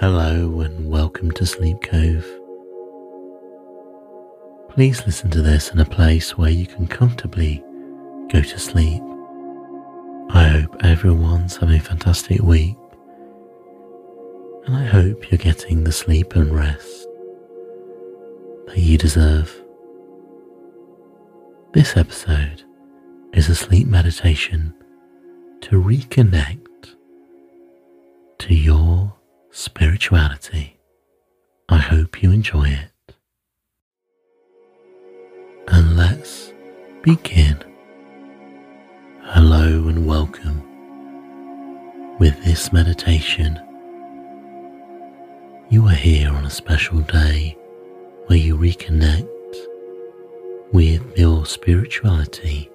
Hello and welcome to Sleep Cove. Please listen to this in a place where you can comfortably go to sleep. I hope everyone's having a fantastic week and I hope you're getting the sleep and rest that you deserve. This episode is a sleep meditation to reconnect to your spirituality. I hope you enjoy it. And let's begin. Hello and welcome. With this meditation, you are here on a special day where you reconnect with your spirituality.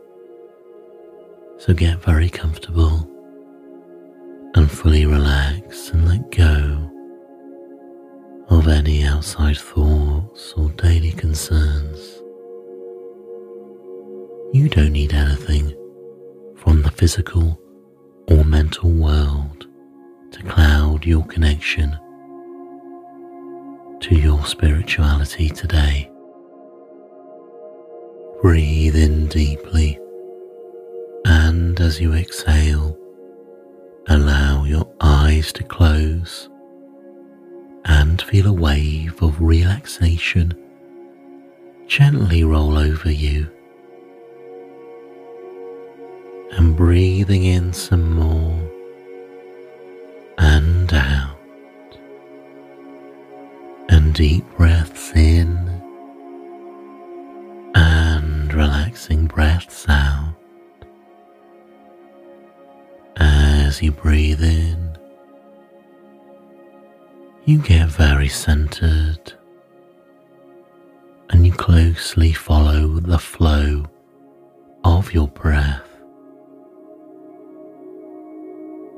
So get very comfortable and fully relax and let go of any outside thoughts or daily concerns. You don't need anything from the physical or mental world to cloud your connection to your spirituality today. Breathe in deeply, and as you exhale, Allow your eyes to close feel a wave of relaxation gently roll over you. And breathing in some more and out. And deep breaths in and relaxing breaths out. as you breathe in, you get very centered and you closely follow the flow of your breath.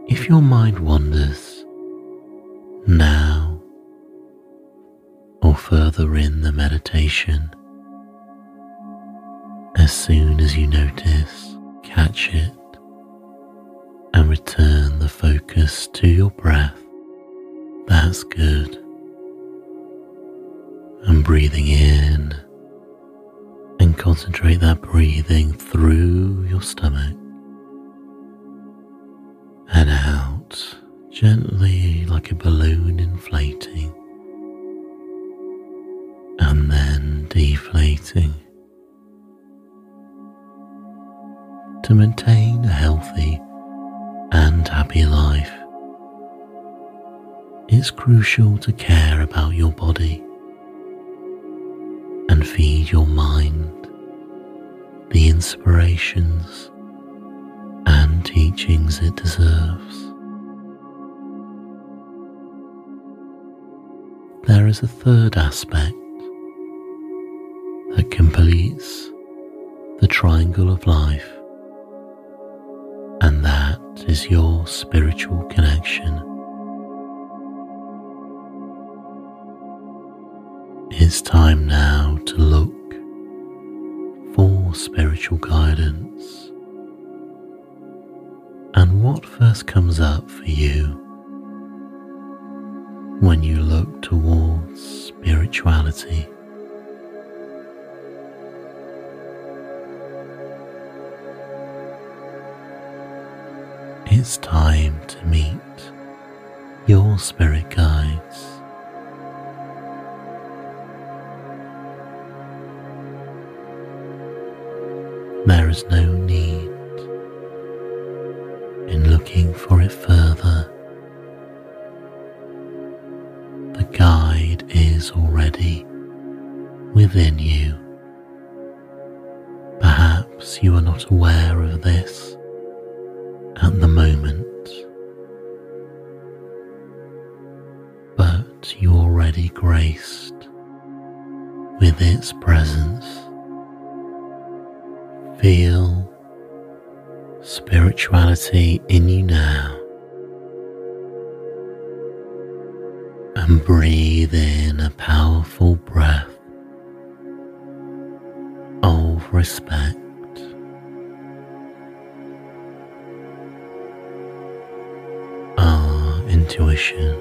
If your mind wanders now or further in the meditation, as soon as you notice, catch it and return the focus to your breath. That's good. And breathing in. And concentrate that breathing through your stomach. And out. Gently like a balloon inflating. And then deflating. To maintain a healthy and happy life, it's crucial to care about your body and feed your mind the inspirations and teachings it deserves. There is a third aspect that completes the triangle of life, and that is your spiritual connection. It's time now to look for spiritual guidance. And what first comes up for you when you look towards spirituality? it's time to meet your spirit guides. Is no need in looking for it further. The guide is already within you. Perhaps you are not aware of this at the moment, but you're already graced with its presence. Spirituality in you now. And breathe in a powerful breath of respect. intuition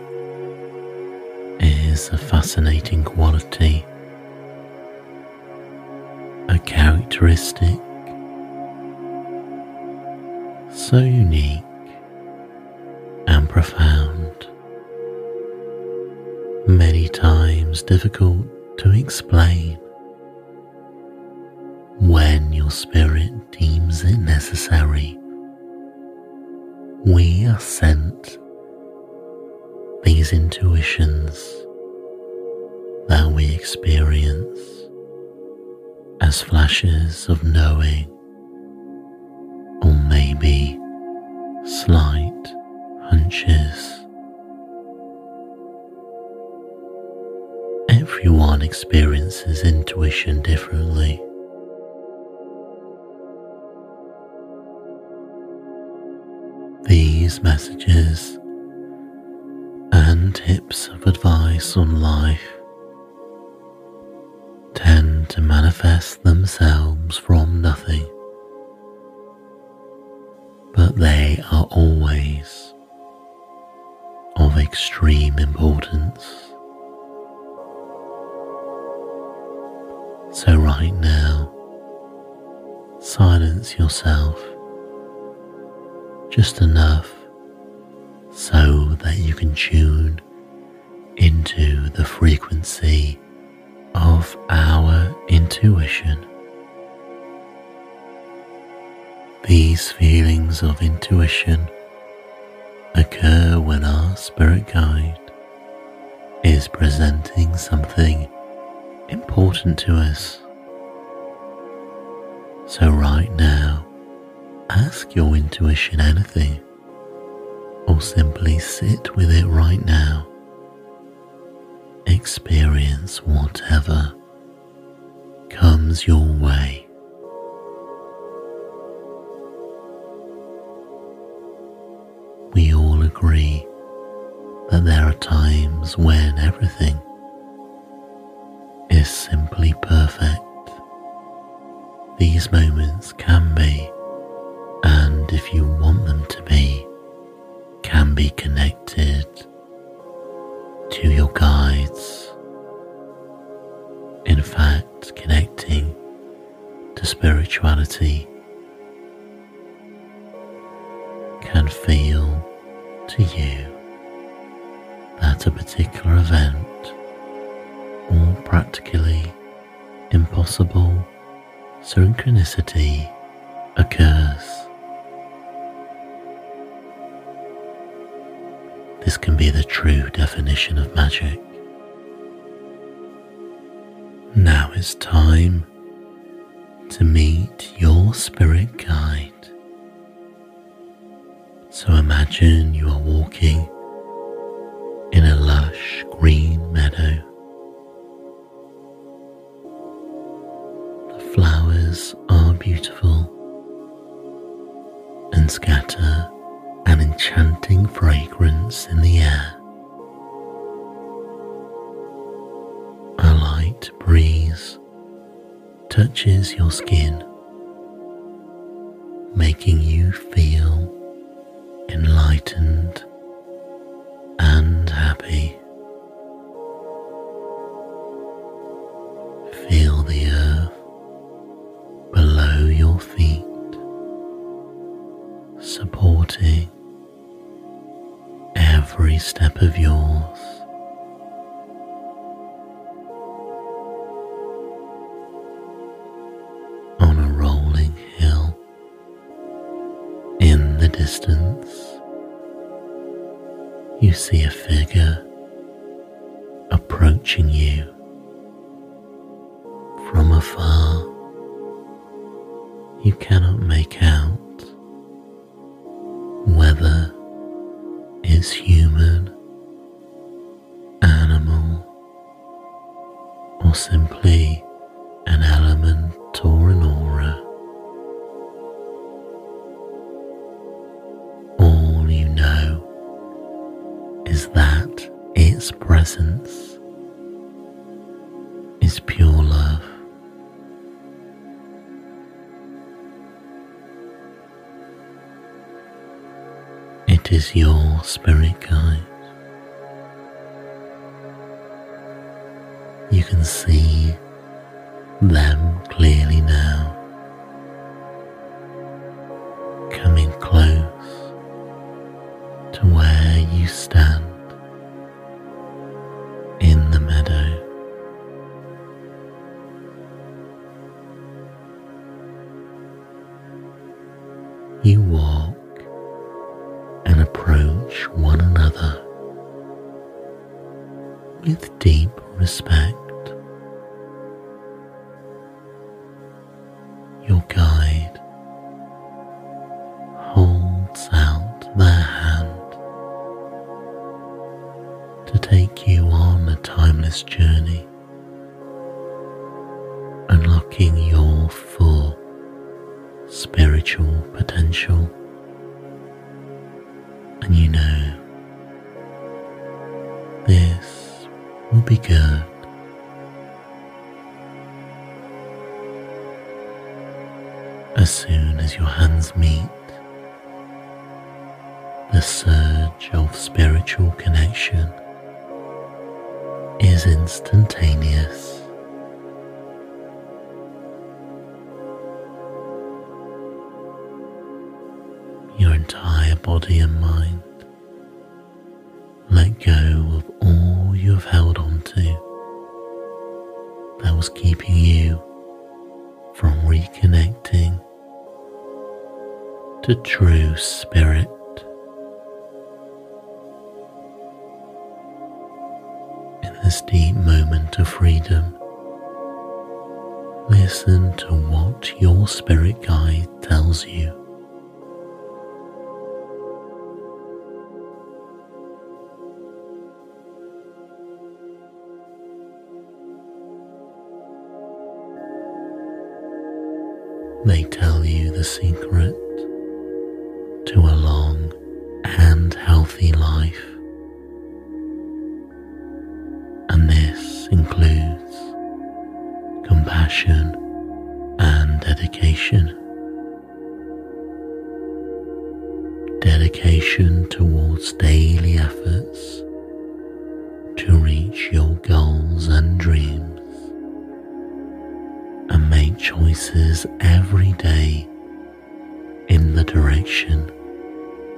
is a fascinating quality, a characteristic so unique and profound, many times difficult to explain. When your spirit deems it necessary, we are sent these intuitions that we experience as flashes of knowing slight hunches. Everyone experiences intuition differently. These messages and tips of advice on life tend to manifest themselves from nothing, are always of extreme importance. So, right now, silence yourself just enough so that you can tune into the frequency of our intuition. These feelings of intuition occur when our spirit guide is presenting something important to us. So, right now, ask your intuition anything, or simply sit with it right now. Experience whatever comes your way. Times when everything is simply perfect. These moments can be, and if you want them to be, can be connected to your guides. In fact, connecting to spirituality a particular event or practically impossible synchronicity occurs. This can be the true definition of magic. Now it's time to meet your spirit guide. So imagine you are walking green meadow. The flowers are beautiful and scatter an enchanting fragrance in the air. A light breeze touches your skin, making you feel enlightened You cannot make out whether it's human, animal, or simply coming close to where you stand And you know this will be good. As soon as your hands meet, the surge of spiritual connection is instantaneous. Body and mind let go of all you have held on to that was keeping you from reconnecting to true spirit. In this deep moment of freedom, listen to what your spirit guide tells you. Secret to a long and healthy life. And this includes compassion and dedication. Dedication towards daily efforts to reach your goals and dreams and make choices every day direction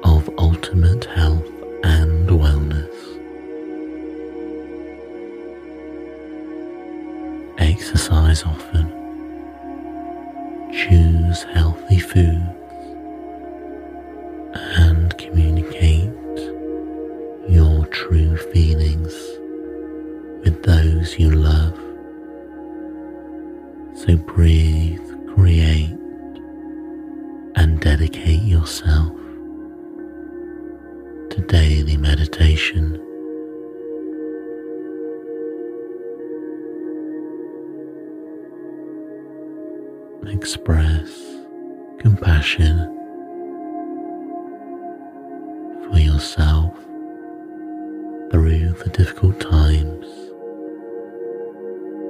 of ultimate health and wellness. Exercise often. Express compassion for yourself through the difficult times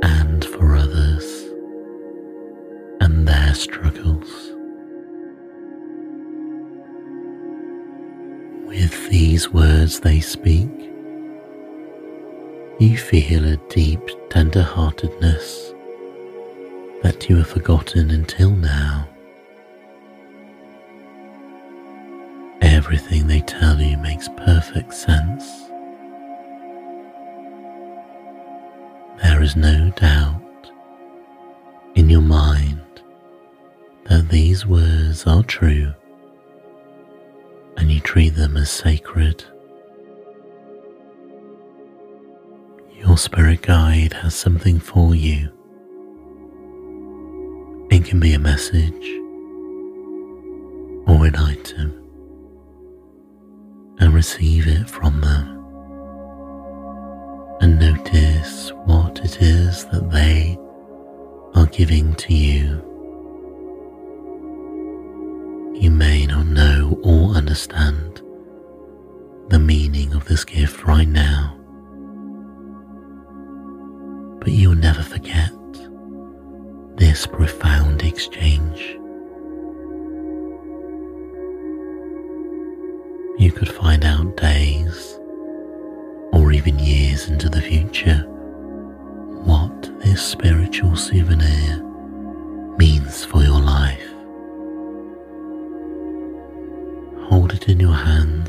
and for others and their struggles. With these words they speak, you feel a deep tender-heartedness that you have forgotten until now. Everything they tell you makes perfect sense. There is no doubt in your mind that these words are true and you treat them as sacred. Your spirit guide has something for you. Can be a message or an item, and receive it from them. And notice what it is that they are giving to you. You may not know or understand the meaning of this gift right now, but you will never forget this profound exchange. You could find out days or even years into the future what this spiritual souvenir means for your life. Hold it in your hands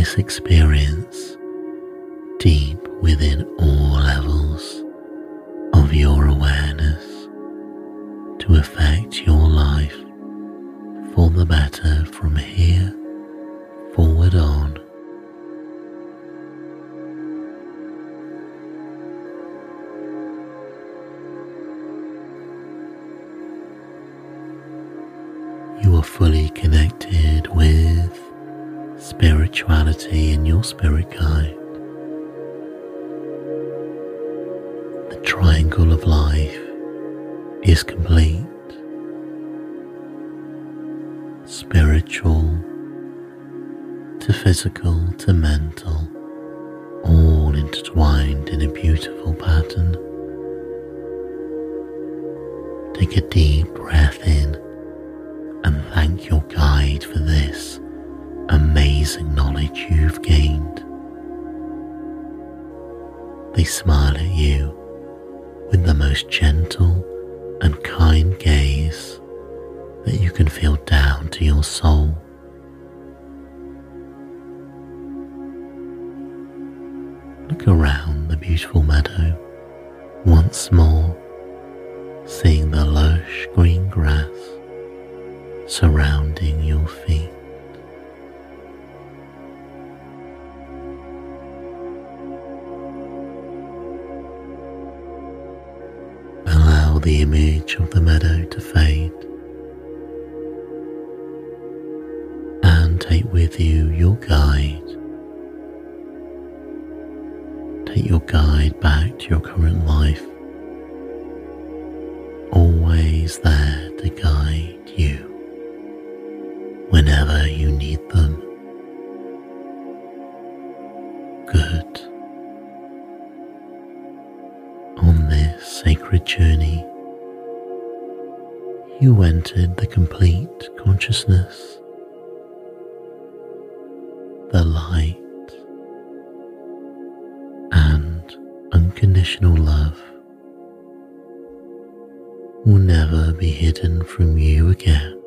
this experience deep within all levels of your awareness to affect your life for the better from here Spiritual to physical to mental, all intertwined in a beautiful pattern. Take a deep breath in and thank your guide for this amazing knowledge you've gained. They smile at you with the most gentle and kind gaze that you can feel down to your soul. Look around the beautiful meadow once more, seeing the lush green grass surrounding your feet. Allow the image of the meadow to fade with you your guide. Take your guide back to your current life, always there to guide you whenever you need them. Good. On this sacred journey, you entered the complete consciousness, the light, and unconditional love will never be hidden from you again.